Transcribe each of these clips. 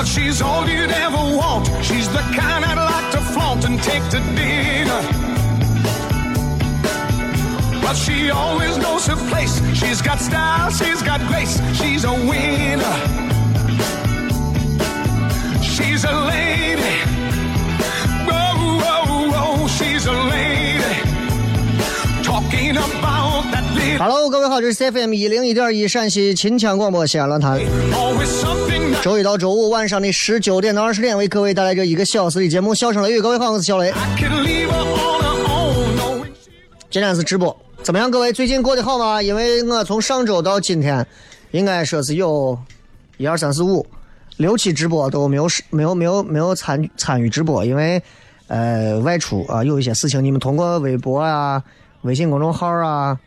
Well, she's all you'd ever want. She's the kind I'd like to flaunt and take to dinner. But she always knows her place. She's got style, she's got grace. She's a winner. She's a lady. Whoa, whoa, whoa, she's a lady. Talking about that little. Hello，各位好，这是 CFM 一零一点一陕西秦腔广播西安论坛。 周一到周五晚上的十九点到二十点，为各位带来这一个小时的节目《笑声雷雨》。各位好，我是小雷。今天是直播，怎么样？各位最近过得好吗？因为我从上周到今天，应该说是有一二三四五六期直播都没有没有没有没有参参与直播，因为呃外出啊有一些事情，你们通过微博啊、微信公众号啊，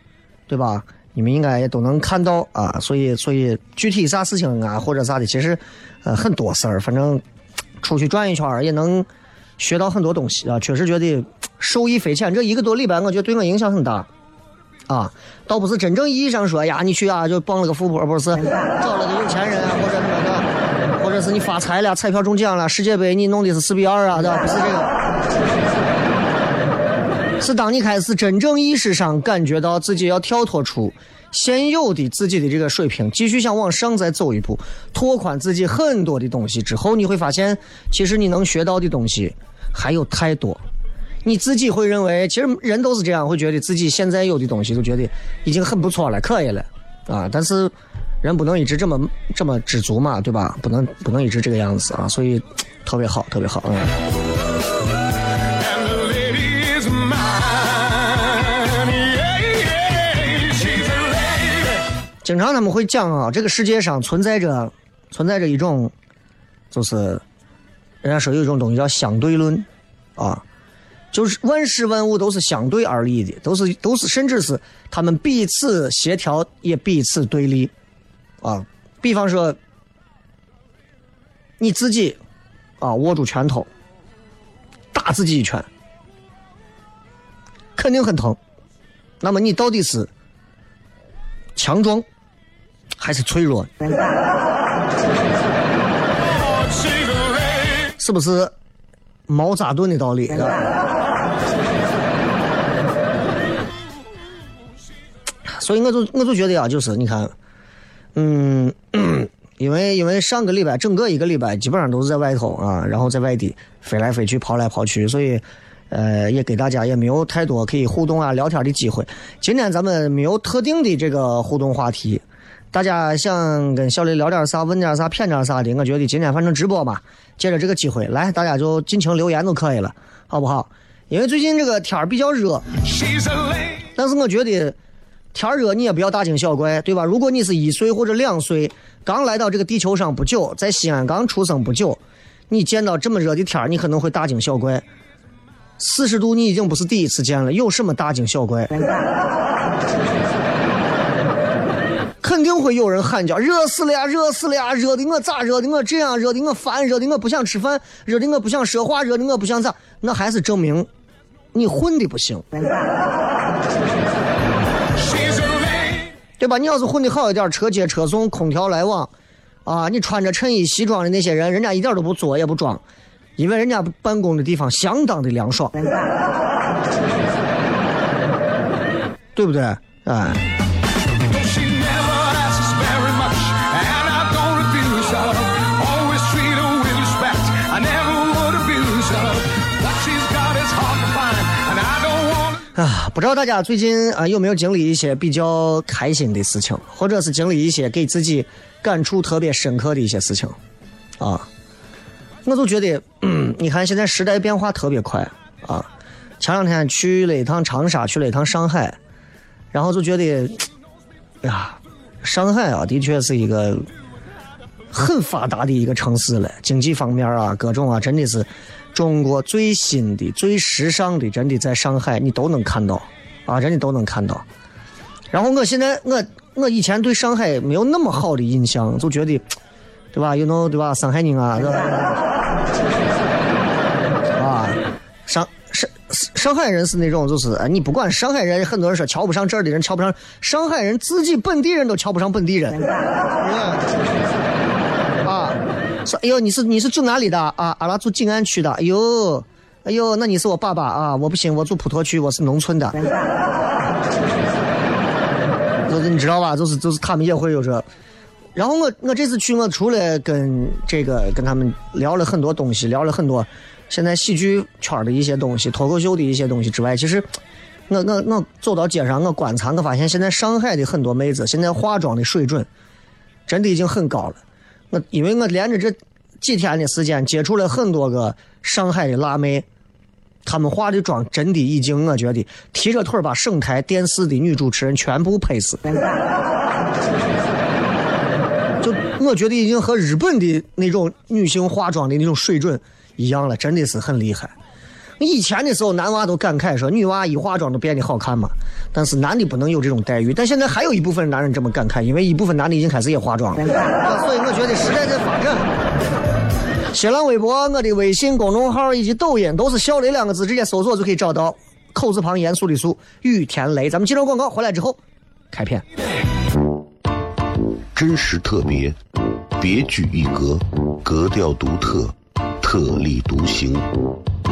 对吧？你们应该也都能看到啊，所以所以具体啥事情啊或者啥的，其实呃很多事儿，反正出去转一圈儿也能学到很多东西啊，确实觉得受益匪浅。这一个多礼拜，我觉得对我影响很大啊，倒不是真正意义上说呀，你去啊就傍了个富婆，不是找了个有钱人啊，或者什么的，或者是你发财了，彩票中奖了，世界杯你弄的是四比二啊，对吧？不是这个。是当你开始真正意识上感觉到自己要跳脱出现有的自己的这个水平，继续想往上再走一步，拓宽自己很多的东西之后，你会发现，其实你能学到的东西还有太多。你自己会认为，其实人都是这样，会觉得自己现在有的东西都觉得已经很不错了，可以了啊。但是人不能一直这么这么知足嘛，对吧？不能不能一直这个样子啊，所以特别好，特别好，嗯。经常他们会讲啊，这个世界上存在着存在着一种，就是人家说有一种东西叫相对论啊，就是万事万物都是相对而立的，都是都是甚至是他们彼此协调，也彼此对立啊。比方说你自己啊，握住拳头，打自己一拳，肯定很疼。那么你到底是强壮还是脆弱？是不是毛扎顿的道理？所以我就我就觉得啊，就是你看，嗯，因为因为上个礼拜整个一个礼拜基本上都是在外头啊，然后在外地飞来飞去、跑来跑去，所以呃也给大家也没有太多可以互动啊、聊天的机会。今天咱们没有特定的这个互动话题，大家想跟小雷聊点啥、问点啥、谝点啥的，我觉得今天反正直播嘛，借着这个机会来，大家就尽情留言就可以了，好不好？因为最近这个天儿比较热，但是我觉得天儿热你也不要大惊小怪，对吧？如果你是一岁或者两岁，刚来到这个地球上不久，在西安刚出生不久，你见到这么热的天儿，你可能会大惊小怪。四十度你已经不是第一次见了，有什么大惊小怪？肯定会有人喊叫，热死了呀，热死了呀，热的我咋热的我这样，热的我烦，热的我不想吃饭，热的我不想说话，热的我不想咋，那还是证明你混的不行，对吧？你要是混的好一点，车接车送，空调来往，啊，你穿着衬衣西装的那些人，人家一点都不作也不装，因为人家办公的地方相当的凉爽，对不对？哎。不知道大家最近啊有没有经历一些比较开心的事情，或者是经历一些给自己感触特别深刻的一些事情，啊，我就觉得，你看现在时代变化特别快啊。前两天去了一趟长沙，去了一趟上海，然后就觉得，哎呀，上海啊，的确是一个很发达的一个城市了，经济方面啊，各种啊，真的是。中国最新的、最时尚的，真的在上海，你都能看到，啊，真的都能看到。然后我现在，我我以前对上海没有那么好的印象，就觉得，对吧？有那对吧？上海人啊，啊，上上上海人是那种，就是你不管上海人，很多人说瞧不上这儿的人，瞧不上上海人，自己本地人都瞧不上本地人。说，哎呦，你是你是住哪里的啊？阿拉住静安区的。哎呦，哎呦，那你是我爸爸啊？我不行，我住普陀区，我是农村的。就是你知道吧？就是就是他们也会有这。然后我我这次去，我除了跟这个跟他们聊了很多东西，聊了很多现在喜剧圈的一些东西、脱口秀的一些东西之外，其实我我我走到街上，我观察，我发现现在上海的很多妹子，现在化妆的水准真的已经很高了。我因为我连着这几天的时间接触了很多个上海的辣妹，她们化的妆真的已经我觉得提着腿把省台电视的女主持人全部拍死。就我觉得已经和日本的那种女性化妆的那种水准一样了，真的是很厉害。以前的时候，男娃都感慨说女娃一化妆都变得好看嘛，但是男的不能有这种待遇。但现在还有一部分男人这么感慨，因为一部分男的已经开始也化妆了。所以我觉得时代在发展。新浪微博、我的微信公众号以及抖音都是“小雷”两个字，直接搜索就可以找到。口字旁严肃的肃，雨田雷。咱们接着广告回来之后，开片。真实特别，别具一格，格调独特，特立独行。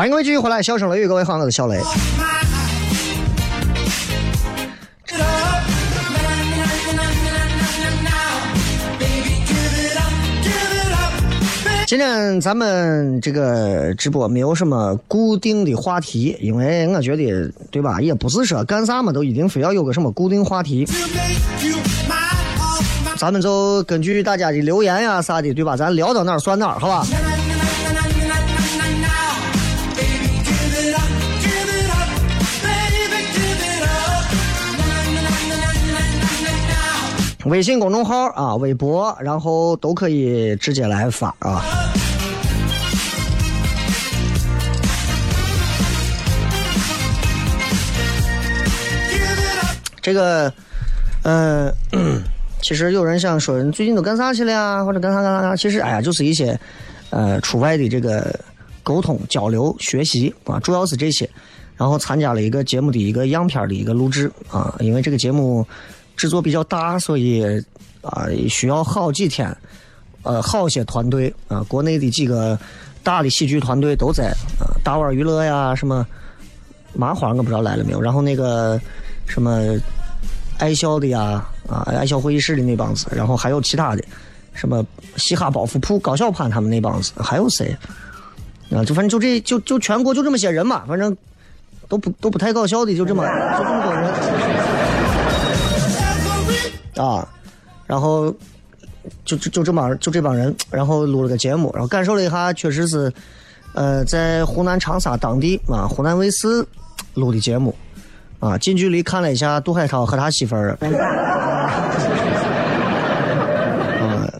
欢迎各位继续回来，笑声雷雨，各位好，我是小雷。今天咱们这个直播没有什么固定的话题，因为我觉得，对吧？也不是说干啥嘛都一定非要有个什么固定话题。咱们就根据大家的留言呀啥的，对吧？咱聊到哪儿算哪儿，好吧？微信公众号啊，微博，然后都可以直接来发啊。这个，呃，其实有人想说，你最近都干啥去了呀？或者干啥干啥干？其实，哎呀，就是一些呃出外的这个沟通、交流、学习啊，主要是这些。然后参加了一个节目的一个样片的一个录制啊，因为这个节目。制作比较大，所以啊需要好几天，呃好些团队啊，国内的几个大的喜剧团队都在啊，大碗娱乐呀，什么麻花我不知道来了没有，然后那个什么爱笑的呀啊爱笑会议室的那帮子，然后还有其他的什么嘻哈包袱铺高晓攀他们那帮子，还有谁啊？就反正就这就就全国就这么些人嘛，反正都不都不太搞笑的，就这么就这么啊，然后就就就这帮就这帮人，然后录了个节目，然后感受了一下，确实是，呃，在湖南长沙当地啊，湖南卫视录的节目，啊，近距离看了一下杜海涛和他媳妇儿，啊，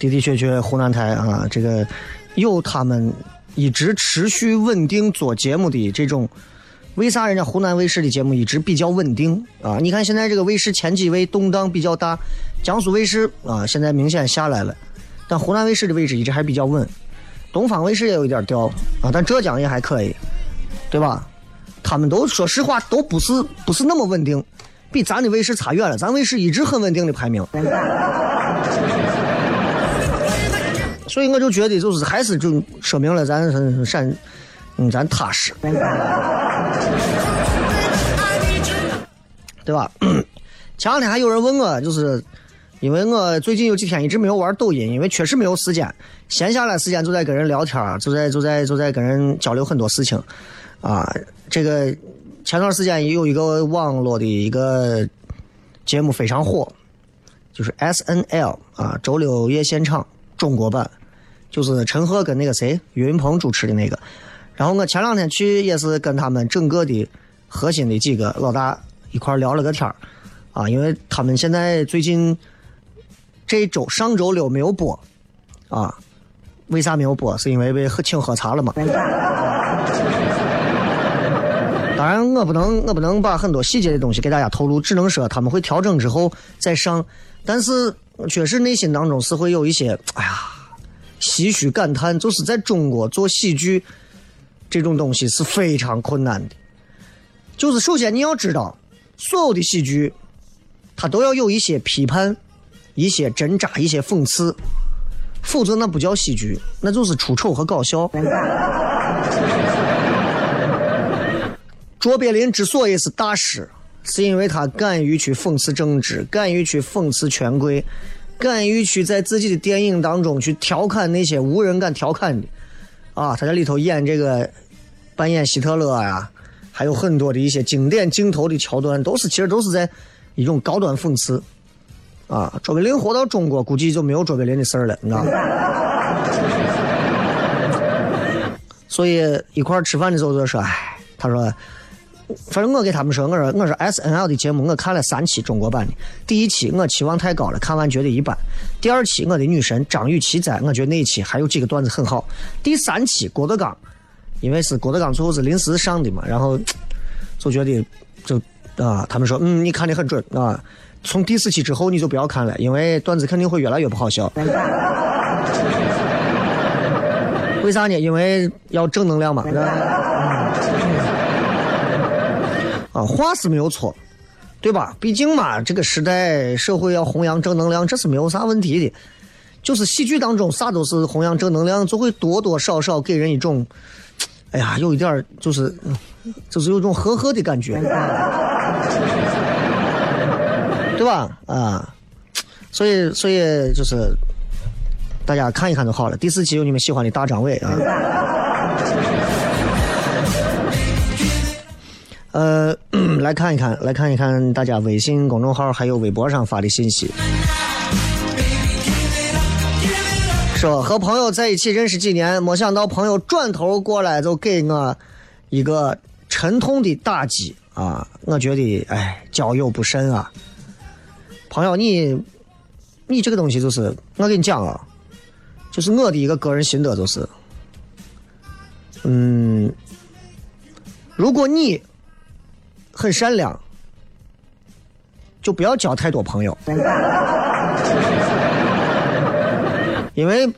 的的确确湖南台啊，这个有他们一直持续稳定做节目的这种。为啥人家湖南卫视的节目一直比较稳定啊？你看现在这个卫视前几位动荡比较大，江苏卫视啊现在明显下来了，但湖南卫视的位置一直还比较稳，东方卫视也有一点掉啊，但浙江也还可以，对吧？他们都说实话都不是不是那么稳定，比咱的卫视差远了，咱卫视一直很稳定的排名，所以我就觉得就是还是就说明了咱陕。嗯，咱踏实，对吧？前两天还有人问我，就是因为我最近有几天一直没有玩抖音，因为确实没有时间，闲下来时间就在跟人聊天，就在就在就在跟人交流很多事情。啊，这个前段时间也有一个网络的一个节目非常火，就是 S N L 啊，周六夜现场中国版，就是陈赫跟那个谁岳云鹏主持的那个。然后我前两天去也是跟他们整个的核心的几个老大一块聊了个天儿，啊，因为他们现在最近这周上周六没有播，啊，为啥没有播？是因为被请喝茶了嘛？当然我不能我不能把很多细节的东西给大家透露，只能说他们会调整之后再上。但是确实内心当中是会有一些哎呀唏嘘感叹，就是在中国做喜剧。这种东西是非常困难的，就是首先你要知道，所有的喜剧，它都要有一些批判、一些挣扎、一些讽刺，否则那不叫喜剧，那就是出丑和搞笑。卓别林之所以是大师，是因为他敢于去讽刺政治，敢于去讽刺权贵，敢于去在自己的电影当中去调侃那些无人敢调侃的。啊，他在里头演这个。扮演希特勒呀，还有很多的一些经典镜头的桥段，都是其实都是在一种高端讽刺。啊，卓别林活到中国，估计就没有卓别林的事儿了，你知道吗？所以一块吃饭的时候就说：“哎，他说，反正我给他们说，我说我说 S N L 的节目我看了三期中国版的，第一期我期望太高了，看完觉得一般；第二期我的女神张雨绮在，我觉得那一期还有几个段子很好；第三期郭德纲。”因为是郭德纲最后是临时上的嘛，然后就觉得就啊，他们说嗯，你看的很准啊。从第四期之后你就不要看了，因为段子肯定会越来越不好笑。为啥呢？因为要正能量嘛。啊，话是没有错，对吧？毕竟嘛，这个时代社会要弘扬正能量，这是没有啥问题的。就是喜剧当中啥都是弘扬正能量，就会多多少少给人一种。哎呀，有一点就是，就是有种呵呵的感觉，对吧？啊，所以，所以就是大家看一看就好了。第四期有你们喜欢的大张伟啊。呃，来看一看，来看一看大家微信公众号还有微博上发的信息。说和朋友在一起认识几年，没想到朋友转头过来就给我一个沉痛的打击啊！我觉得，哎，交友不慎啊。朋友，你你这个东西就是，我跟你讲啊，就是我的一个个人心得，就是，嗯，如果你很善良，就不要交太多朋友。因为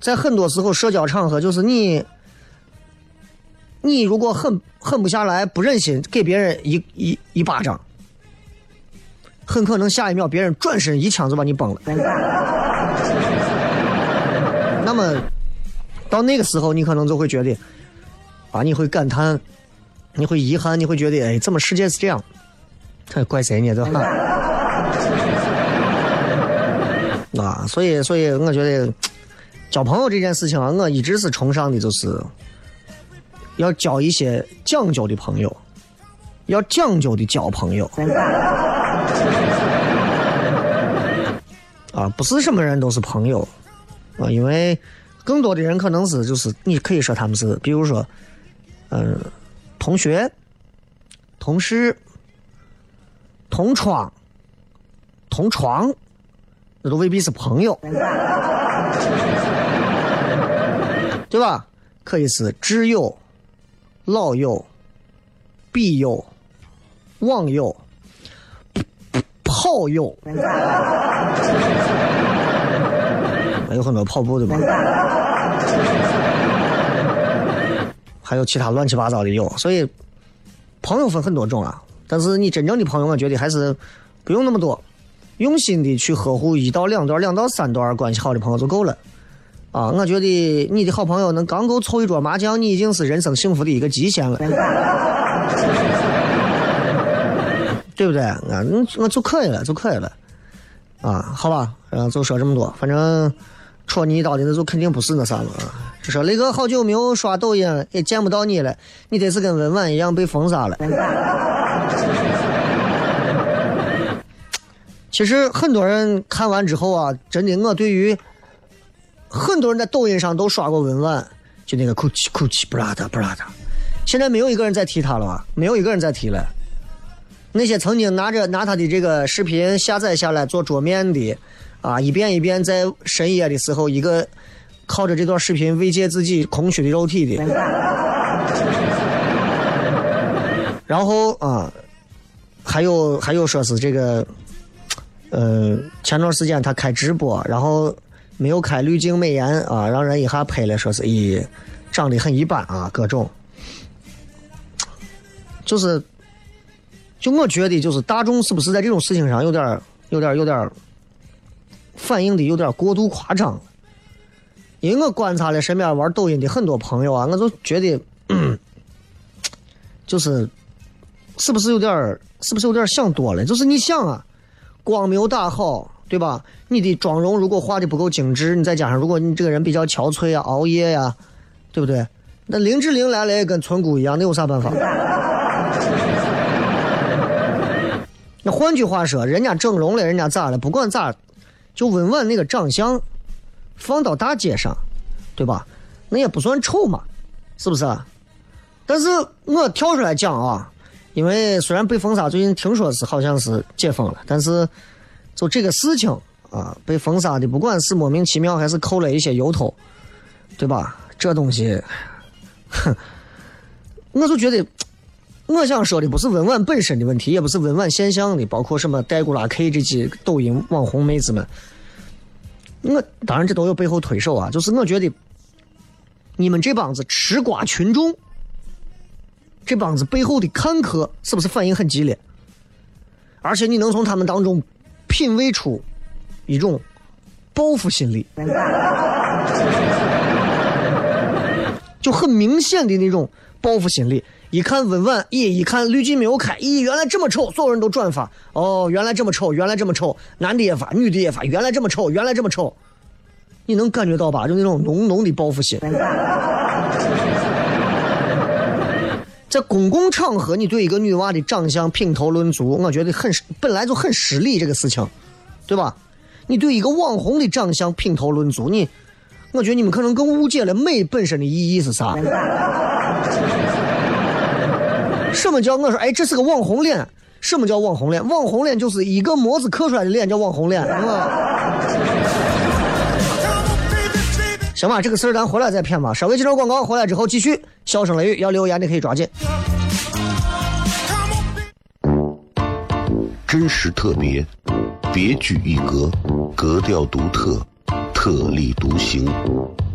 在很多时候，社交场合就是你，你如果狠狠不下来，不忍心给别人一一一巴掌，很可能下一秒别人转身一枪就把你崩了。那么到那个时候，你可能就会觉得，啊，你会感叹，你会遗憾，你会觉得，哎，怎么世界是这样？怪谁呢？对吧？啊，所以，所以我觉得交朋友这件事情啊，我一直是崇尚的，就是要交一些讲究的朋友，要讲究的交朋友。啊，不是什么人都是朋友啊，因为更多的人可能是就是你可以说他们是，比如说，嗯，同学、同事、同窗、同床。那都未必是朋友，对吧？可以是挚友、老友、笔友、网友、炮友，还有很多跑步的吧？还有其他乱七八糟的有，所以朋友分很多种啊。但是你真正的朋友，我觉得还是不用那么多。用心的去呵护一到两段、两到三段关系好的朋友就够了，啊，我觉得你的好朋友能刚够凑一桌麻将，你已经是人生幸福的一个极限了，对不对？啊，我就可以了，就可以了，啊，好吧，嗯，就说这么多，反正戳你一刀的那就肯定不是那啥了啊。说雷哥好久没有刷抖音了，也见不到你了，你得是跟文婉一样被封杀了。其实很多人看完之后啊，真的，我对于很多人在抖音上都刷过文婉，就那个哭泣哭泣，不拉他不拉他。现在没有一个人在提他了吧？没有一个人在提了。那些曾经拿着拿他的这个视频下载下来做桌面的，啊，一遍一遍在深夜的时候，一个靠着这段视频慰藉自己空虚的肉体的。然后啊，还有还有说是这个。呃，前段时间他开直播，然后没有开滤镜美颜啊，让人一下拍了，说是咦，长得很一般啊，各种，就是，就我觉得就是大众是不是在这种事情上有点、有点、有点反应的有点过度夸张？因为我观察了身边玩抖音的很多朋友啊，我就觉得，就是是不是有点，是不是有点想多了？就是你想啊。光没有打好，对吧？你的妆容如果画的不够精致，你再加上如果你这个人比较憔悴啊、熬夜呀，对不对？那林志玲来了也跟村姑一样，那有啥办法？那换句话说，人家整容了，人家咋了？不管咋，就问问那个长相，放到大街上，对吧？那也不算丑嘛，是不是？但是我跳出来讲啊。因为虽然被封杀，最近听说是好像是解封了，但是就这个事情啊，被封杀的不管是莫名其妙还是扣了一些由头，对吧？这东西，哼，我就觉得，我想说的不是温婉本身的问题，也不是温婉现象的，包括什么戴古拉 K 这些抖音网红妹子们，我当然这都有背后推手啊，就是我觉得你们这帮子吃瓜群众。这帮子背后的看客是不是反应很激烈？而且你能从他们当中品味出一种报复心理，就很明显的那种报复心理。一看温婉，咦，一看滤镜没有开，咦，原来这么丑，所有人都转发。哦，原来这么丑，原来这么丑，男的也发，女的也发，原来这么丑，原来这么丑。你能感觉到吧？就那种浓浓的报复心。在公共场合，你对一个女娃的长相品头论足，我觉得很本来就很失礼这个事情，对吧？你对一个网红的长相品头论足，你，我觉得你们可能更误解了美本身的意义是啥。什么叫我说？哎，这是个网红脸。什么叫网红脸？网红脸就是一个模子刻出来的脸，叫网红脸。行吧，这个事儿咱回来再骗吧。稍微介绍广告，回来之后继续。笑声雷雨要留言的可以抓紧。真实特别，别具一格，格调独特，特立独行，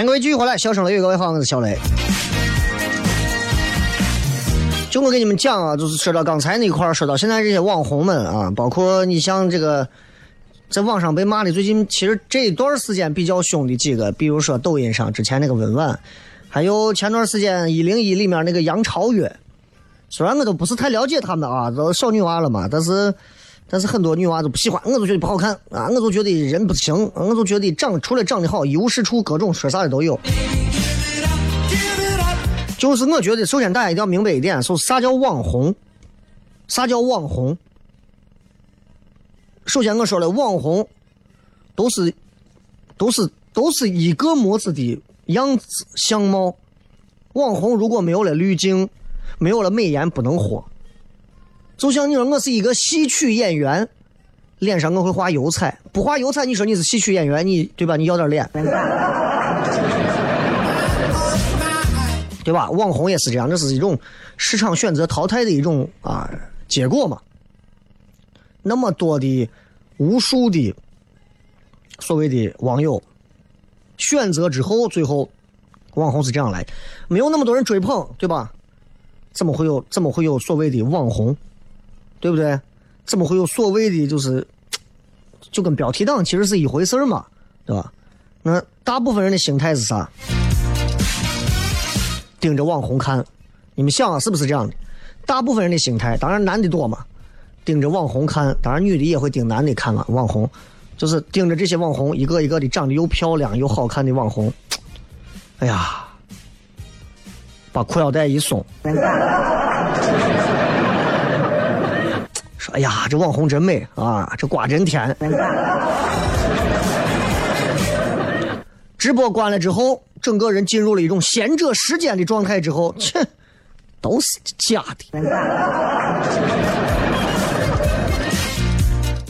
欢迎各位继续回来，笑声雷雨，各位好，我是小雷。就我给你们讲啊，就是说到刚才那块儿，说到现在这些网红们啊，包括你像这个在网上被骂的，最近其实这一段时间比较凶的几个，比如说抖音上之前那个文婉，还有前段时间一零一里面那个杨超越，虽然我都不是太了解他们啊，都小女娃了嘛，但是。但是很多女娃都不喜欢，我就觉得不好看啊！我就觉得人不行，我就觉得长除了长得好，一无是处，各种说啥的都有。就是我觉得，首先大家一定要明白一点，说啥叫网红？啥叫网红？首先我说了，网红都是都是都是一个模子的样子相貌。网红如果没有了滤镜，没有了美颜，不能火。就像你说我是一个戏曲演员，脸上我会画油彩，不画油彩，你说你是戏曲演员，你对吧？你要点脸，对吧？网红也是这样，这是一种市场选择淘汰的一种啊结果嘛。那么多的无数的所谓的网友选择之后，最后网红是这样来，没有那么多人追捧，对吧？怎么会有怎么会有所谓的网红？对不对？怎么会有所谓的就是，就跟标题党其实是一回事嘛，对吧？那大部分人的心态是啥？盯着网红看，你们想啊，是不是这样的？大部分人的心态，当然男的多嘛，盯着网红看，当然女的也会盯男的看嘛。网红就是盯着这些网红，一个一个的长得又漂亮又好看的网红，哎呀，把裤腰带一松。：“哎呀，这网红真美啊，这瓜真甜。”直播关了之后，整个人进入了一种闲者时间的状态之后，切，都是假的。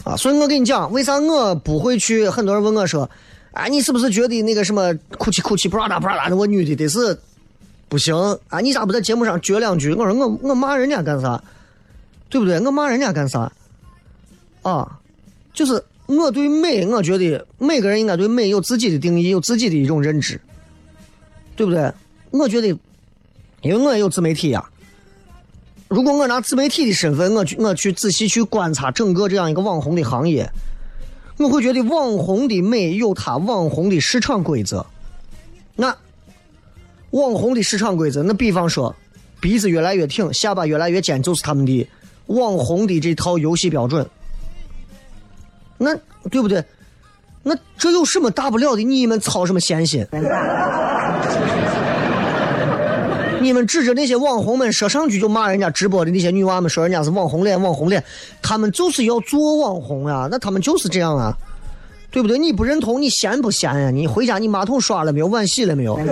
啊，所以我跟你讲，为啥我不会去？很多人问我说：“啊，你是不是觉得那个什么哭泣哭泣，布拉达布拉达的我女的得是不行啊？你咋不在节目上撅两句？”我说：“我我骂人家干啥？”对不对？我骂人家干啥？啊，就是我对美，我觉得每个人应该对美有自己的定义，有自己的一种认知，对不对？我觉得，因为我也有自媒体呀。如果我拿自媒体的身份，我去我去仔细去观察整个这样一个网红的行业，我会觉得网红的美有它网红的市场规则。那网红的市场规则，那比方说鼻子越来越挺，下巴越来越尖，就是他们的网红的这套游戏标准。那对不对？那这有什么大不了的？你们操什么闲心？你们指着那些网红们说上去就骂人家直播的那些女娃们，说人家是网红脸、网红脸，他们就是要做网红呀，那他们就是这样啊，对不对？你不认同，你闲不闲呀？你回家你马桶刷了没有？碗洗了没有？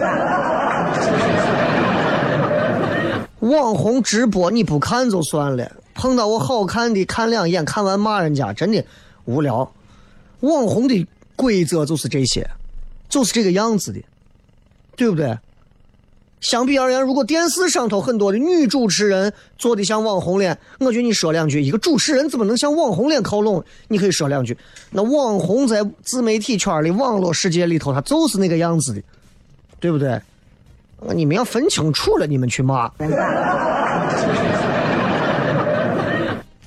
网红直播你不看就算了，碰到我好看的看两眼，看完骂人家，真的无聊。网红的规则就是这些，就是这个样子的，对不对？相比而言，如果电视上头很多的女主持人做的像网红脸，我觉得你说两句，一个主持人怎么能向网红脸靠拢？你可以说两句。那网红在自媒体圈里、网络世界里头，他就是那个样子的，对不对？你们要分清楚了，你们去骂。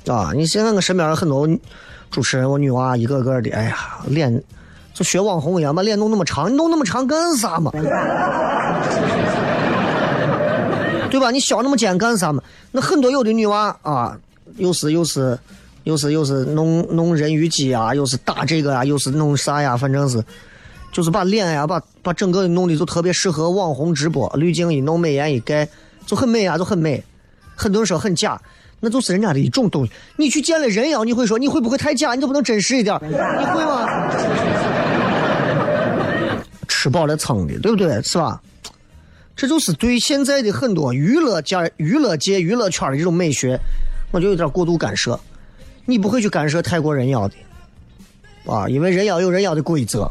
啊！你现在我身边很多主持人，我女娃一个个的，哎呀，脸就学网红一样，把脸弄那么长，你弄那么长干啥嘛？对吧？你削那么尖干啥嘛？那很多有的女娃啊，又是又是，又是又是弄弄人鱼姬啊，又是打这个啊，又是弄啥呀？反正是，就是把脸呀，把把整个弄的就特别适合网红直播，滤镜一弄，美颜一盖，就很美啊，就很美。很多人说很假，那就是人家的一种东西。你去见了人妖，你会说你会不会太假？你就不能真实一点？你会吗？吃饱了撑的，对不对？是吧？这就是对现在的很多娱乐界、娱乐界、娱乐圈的这种美学，我就有点过度干涉。你不会去干涉泰国人妖的，啊，因为人妖有人妖的规则。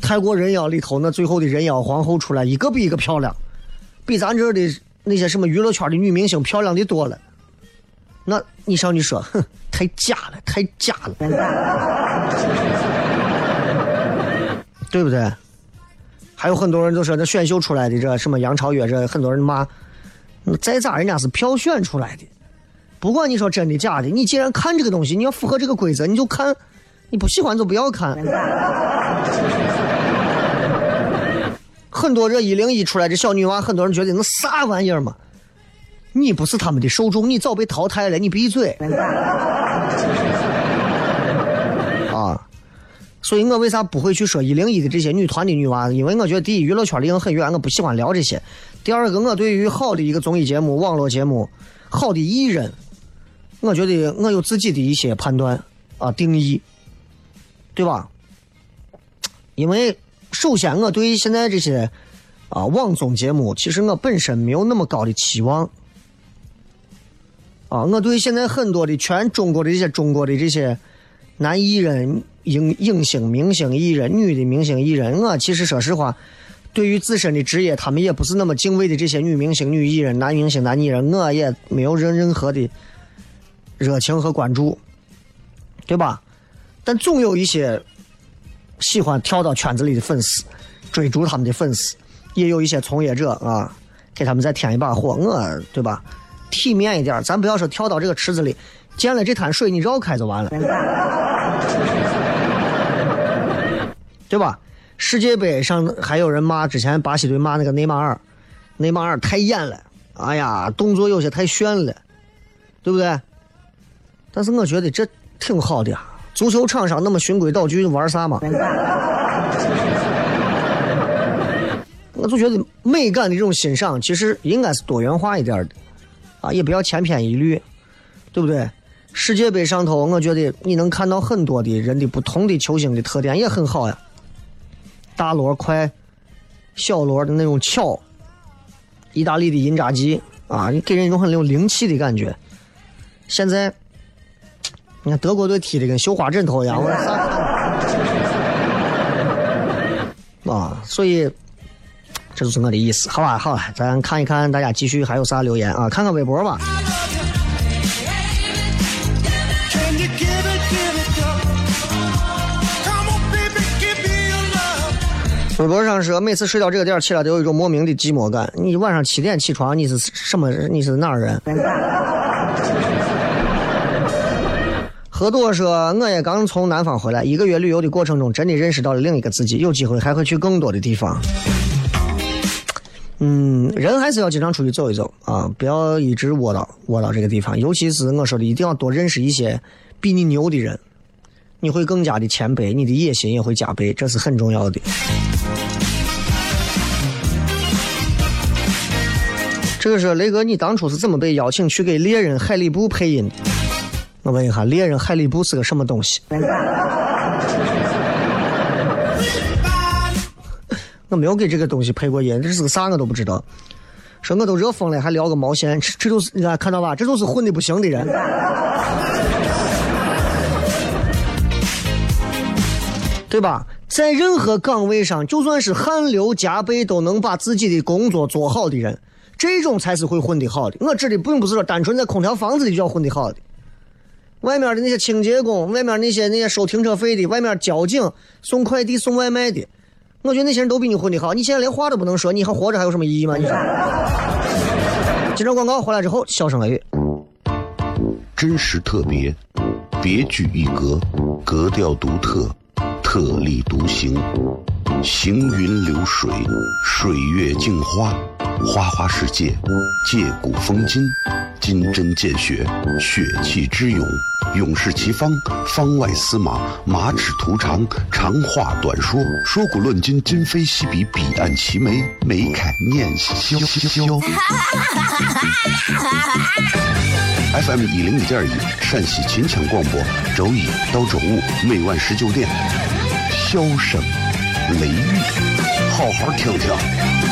泰国人妖里头，那最后的人妖皇后出来，一个比一个漂亮，比咱这儿的那些什么娱乐圈的女明星漂亮的多了。那你上去说，哼，太假了，太假了，对不对？还有很多人都说那选秀出来的这什么杨超越这很多人骂，那再咋人家是票选出来的，不管你说真的假的，你既然看这个东西，你要符合这个规则，你就看，你不喜欢就不要看。很多这一零一出来这小女娃，很多人觉得那啥玩意儿嘛，你不是他们的受众，你早被淘汰了，你闭嘴。啊所以我为啥不会去说一零一的这些女团的女娃？因为我觉得第一，娱乐圈离我很远，我不喜欢聊这些；第二个，我对于好的一个综艺节目、网络节目、好的艺人，我觉得我有自己的一些判断啊定义，对吧？因为首先，我对现在这些啊网综节目，其实我本身没有那么高的期望啊。我对现在很多的全中国的这些中国的这些男艺人。影影星、明星、艺人，女的明星、艺人，我其实说实话，对于自身的职业，他们也不是那么敬畏的。这些女明星、女艺人、男明星、男艺人，我也没有任任何的热情和关注，对吧？但总有一些喜欢跳到圈子里的粉丝，追逐他们的粉丝，也有一些从业者啊，给他们再添一把火，我对吧？体面一点，咱不要说跳到这个池子里，见了这滩水，你绕开就完了。对吧？世界杯上还有人骂之前巴西队骂那个内马尔，内马尔太演了，哎呀，动作有些太炫了，对不对？但是我觉得这挺好的呀，足球场上那么循规蹈矩玩啥嘛？我就觉得美感的这种欣赏其实应该是多元化一点的，啊，也不要千篇一律，对不对？世界杯上头，我觉得你能看到很多的人的不同的球星的特点也很好呀。大罗快，小罗的那种巧，意大利的银扎吉啊，你给人一种很有灵气的感觉。现在，你看德国队踢的跟绣花枕头一样，我操 啊，所以这就是我的意思。好吧好了咱看一看大家继续还有啥留言啊？看看微博吧。微博上说每次睡到这个点起来都有一种莫名的寂寞感。你晚上七点起床你是什么人你是哪人？何多说我也刚从南方回来一个月旅游的过程中真的认识到了另一个自己有机会还会去更多的地方。嗯，人还是要经常出去走一走啊，不要一直窝到窝到这个地方。尤其是我说的，一定要多认识一些比你牛的人，你会更加的谦卑，你的野心也会加倍，这是很重要的。这个是雷哥，你当初是怎么被邀请去给猎人海里布配音的？我问一下，猎人海里布是个什么东西？我没有给这个东西配过音，这是个啥我都不知道。说我都热疯了，还聊个毛线？这这都是你看看到吧？这都是混的不行的人，对吧？在任何岗位上，就算是汗流浃背，都能把自己的工作做好的人，这种才是会混的好的。我指的并不是说单纯在空调房子里就要混的好的，外面的那些清洁工，外面那些那些收停车费的，外面交警、送快递、送外卖的。我觉得那些人都比你混的好，你现在连话都不能说，你还活着还有什么意义吗？你说。接着广告回来之后，笑声雷雨，真实特别，别具一格，格调独特，特立独行，行云流水，水月镜花，花花世界，借古风今，金针见血，血气之勇，勇士齐方，方外司马，马齿徒长，长话短说，说古论今，今非昔比，彼岸齐眉，眉开眼笑。FM 一零一点一，陕西秦腔广播，周一到周五每晚十九点，笑声雷雨，好好听听。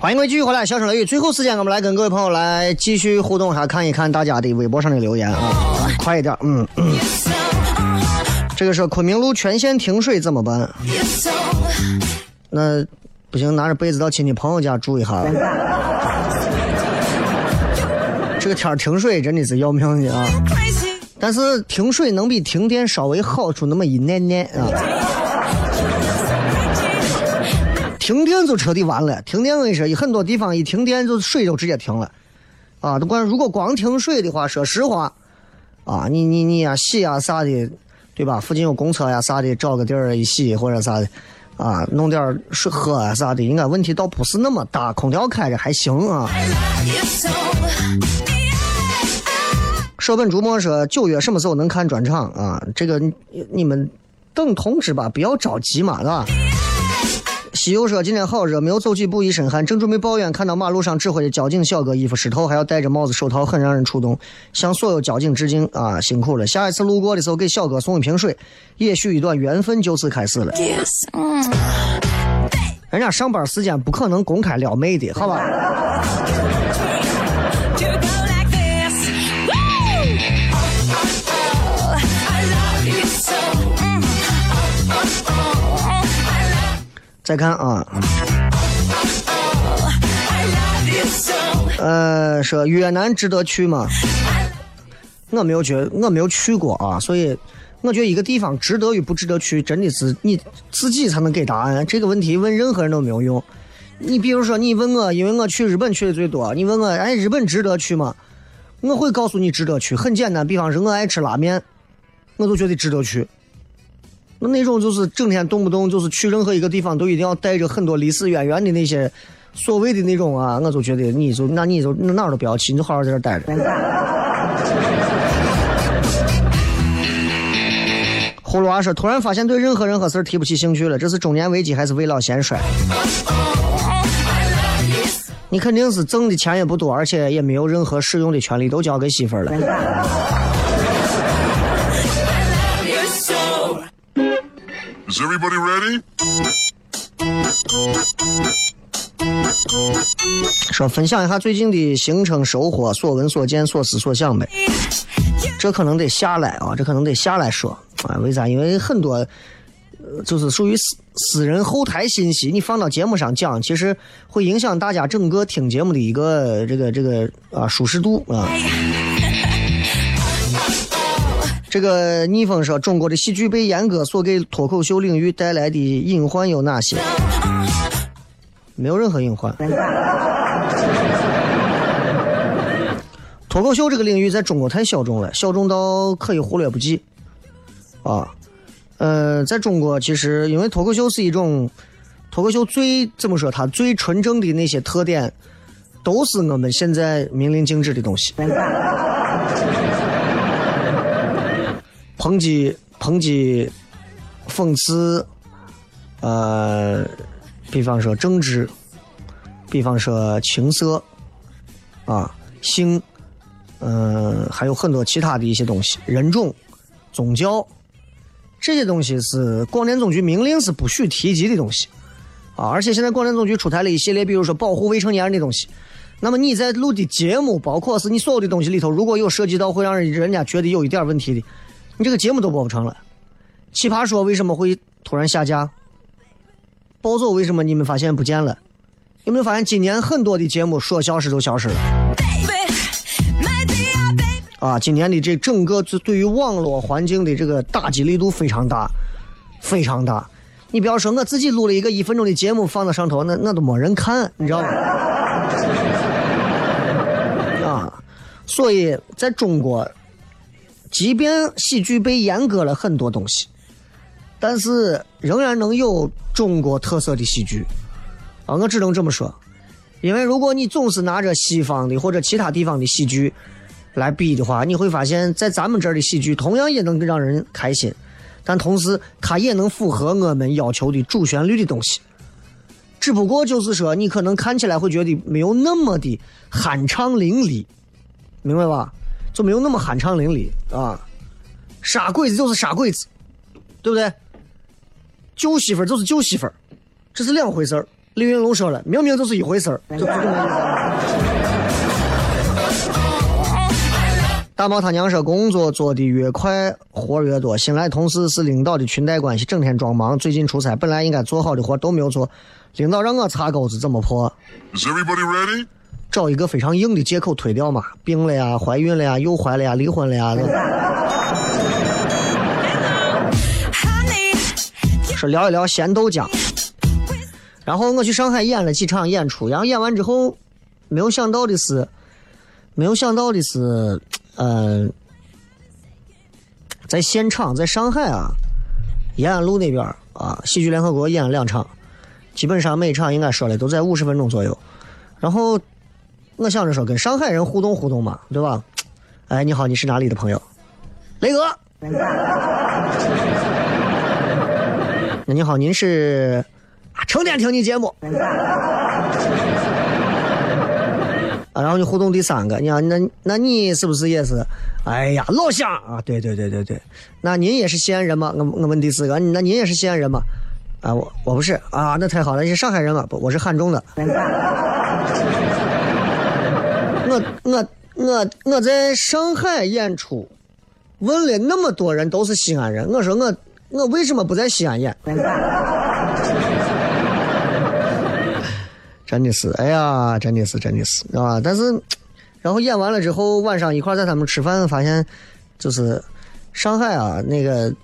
欢迎各位继续回来，笑声雷雨。最后时间，我们来跟各位朋友来继续互动一下，看一看大家的微博上的留言啊，快一点，嗯嗯。这个是昆明路全线停水怎么办？那不行，拿着被子到亲戚朋友家住一下。这个天停水真的是要命的啊！但是停水能比停电稍微好出那么一点点啊。停电就彻底完了，停电我跟你说，很多地方一停电就水就直接停了，啊，都管如果光停水的话，说实话，啊，你你你呀洗呀啥的，对吧？附近有公厕呀啥的，找个地儿一洗或者啥的，啊，弄点水喝啊啥的，应该问题倒不是那么大，空调开着还行啊。舍本逐末说九月什么时候能看专场啊？这个你你们等通知吧，不要着急嘛，是吧？西游说今天好热，没有走几步一身汗，正准备抱怨，看到马路上指挥的交警小哥衣服湿透，还要戴着帽子手套，很让人触动。向所有交警致敬啊，辛苦了！下一次路过的时候给小哥送一瓶水，也许一段缘分就此开始了。Yes. Mm. 人家上班时间不可能公开撩妹的，好吧？再看啊，呃，说越南值得去吗？我没有觉，我没有去过啊，所以我觉得一个地方值得与不值得去，真的是你自己才能给答案。这个问题问任何人都没有用。你比如说，你问我，因为我去日本去的最多，你问我，哎，日本值得去吗？我会告诉你值得去，很简单。比方说，我爱吃拉面，我就觉得值得去。那那种就是整天动不动就是去任何一个地方都一定要带着很多历史渊源的那些所谓的那种啊，我就觉得你就那你就哪儿都不要去，你就好好在这待着。葫芦娃说：“突然发现对任何任何事儿提不起兴趣了，这是中年危机还是未老先衰？你肯定是挣的钱也不多，而且也没有任何使用的权利，都交给媳妇儿了。Everybody ready? 说分享一下最近的行程收获、所闻所见、所思所想呗。这可能得下来啊，这可能得下来说啊。为啥？因为很多呃就是属于私私人后台信息，你放到节目上讲，其实会影响大家整个听节目的一个这个这个啊舒适度啊。这个逆风说，中国的喜剧被阉割所给脱口秀领域带来的隐患有哪些？没有任何隐患。脱口秀这个领域在中国太小众了，小众到可以忽略不计。啊，呃，在中国其实因为脱口秀是一种，脱口秀最怎么说，它最纯正的那些特点，都是我们现在明令禁止的东西。抨击、抨击、讽刺，呃，比方说政治，比方说情色，啊，性，嗯、还有很多其他的一些东西，人种、宗教，这些东西是广电总局明令是不许提及的东西，啊，而且现在广电总局出台了一系列，比如说保护未成年人的东西。那么你在录的节目，包括是你所有的东西里头，如果有涉及到会让人家觉得有一点问题的，你这个节目都播不成了。奇葩说为什么会突然下架？暴走为什么你们发现不见了？有没有发现今年很多的节目说消失都消失了？啊，今年的这整个就对于网络环境的这个打击力度非常大，非常大。你不要说我自己录了一个一分钟的节目放到上头，那那都没人看，你知道吗？啊，所以在中国，即便喜剧被阉割了很多东西，但是仍然能有中国特色的喜剧。啊，我只能这么说，因为如果你总是拿着西方的或者其他地方的喜剧来比的话，你会发现在咱们这儿的喜剧同样也能让人开心，但同时它也能符合我们要求的主旋律的东西。只不过就是说，你可能看起来会觉得没有那么的酣畅淋漓，明白吧？就没有那么酣畅淋漓啊。杀鬼子就是杀鬼子，对不对？救媳妇儿就是救媳妇儿，这是两回事儿。李云龙说了，明明就是一回事儿，大毛他娘说，工作做的越快，活越多。新来同事是领导的裙带关系，整天装忙。最近出差，本来应该做好的活都没有做，领导让我擦钩子，怎么破？Is everybody ready? 找一个非常硬的借口推掉嘛，病了呀，怀孕了呀，又怀了呀，离婚了呀。说聊一聊咸豆浆。然后我去上海演了几场演出，然后演完之后，没有想到的是，没有想到的是，呃，在现场，在上海啊，延安路那边啊，喜剧联合国演了两场，基本上每场应该说的都在五十分钟左右。然后我想着说跟上海人互动互动嘛，对吧？哎，你好，你是哪里的朋友？雷哥。那你好，您是啊，成天听你节目。啊，然后就互动第三个，你看，那那你是不是也是？哎呀，老乡啊，对对对对对，那您也是西安人吗？我我问第四个，那您也是西安人吗？啊，我我不是啊，那太好了，你是上海人吗？不，我是汉中的。我我我我在上海演出，问了那么多人都是西安人，我说我我为什么不在西安演？真的是，哎呀，真的是，真的是，啊！但是，然后演完了之后，晚上一块儿在他们吃饭，发现就是上海啊，那个，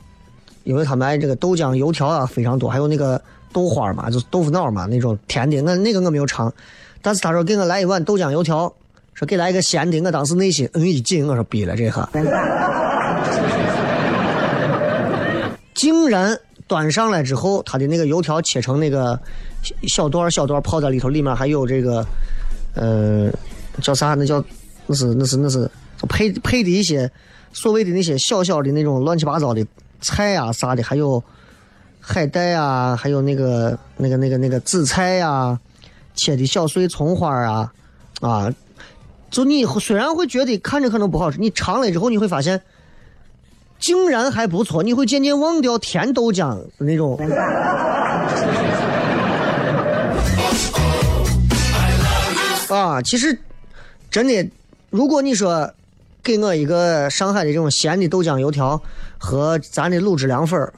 因为他们爱这个豆浆油条啊非常多，还有那个豆花嘛，就是豆腐脑嘛那种甜的，那那个我没有尝，但是他说给我来一碗豆浆油条，说给来一个咸的，我当时内心嗯一紧，我说逼了这哈，竟然端上来之后，他的那个油条切成那个小段儿小段泡在里头，里面还有这个呃叫啥？那叫那是那是那是配配的一些所谓的那些小小的那种乱七八糟的菜啊啥的，还有海带啊，还有那个那个那个那个紫菜呀、切的小碎葱花啊啊，就你虽然会觉得看着可能不好吃，你尝了之后你会发现。竟然还不错，你会渐渐忘掉甜豆浆的那种。啊，其实真的，如果你说给我一个上海的这种咸的豆浆油条和咱的卤汁凉粉儿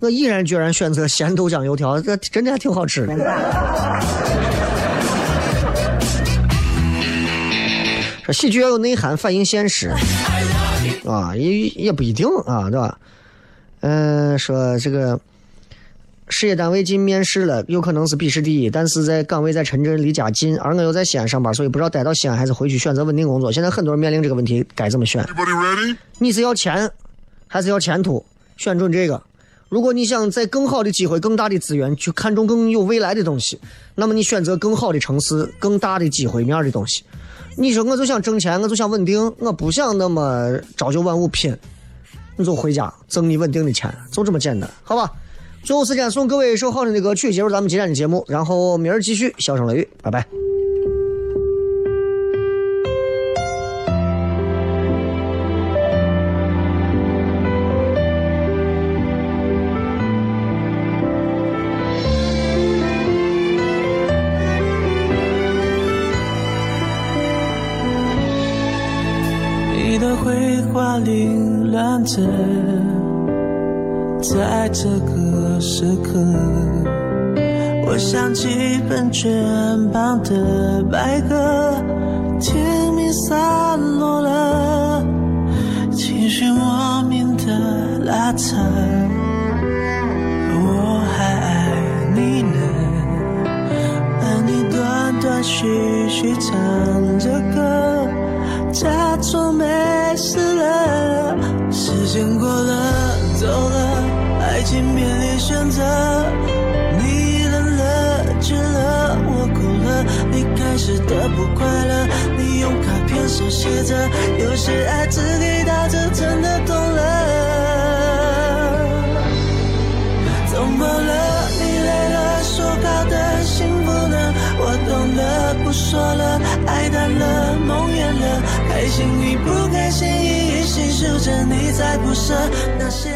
我毅然决然选择咸豆浆油条，这真的还挺好吃的。说喜剧要有内涵，反映现实。啊，也也不一定啊，对吧？嗯、说这个事业单位进面试了，有可能是笔试第一，但是在岗位在深圳，离家近，而我又在西安上班，所以不知道待到西安还是回去选择稳定工作。现在很多人面临这个问题，该怎么选？你是要钱还是要前途？选准这个。如果你想在更好的机会、更大的资源去看重更有未来的东西，那么你选择更好的城市、更大的机会面的东西。你说我就想挣钱，我就想稳定，我不想那么朝九晚五拼，你就回家挣你稳定的钱，就这么简单，好吧？最后时间送各位一首好听的歌曲，结束咱们今天的节目，然后明儿继续笑声雷雨，拜拜。凌乱着，在这个时刻，我想起本卷旁的白鸽，甜蜜散落了，情绪莫名的拉扯，我还爱你呢。而你断断续续唱着歌，爱情面临选择。你冷了，倦了，我哭了。你开始的不快乐，你用卡片手写着，有些爱只给到这，真的懂了。怎么了？你累了，说好的幸福呢？我懂了，不说了，爱淡了，梦远了，开心与不开心，一一细数着，你在不舍那些。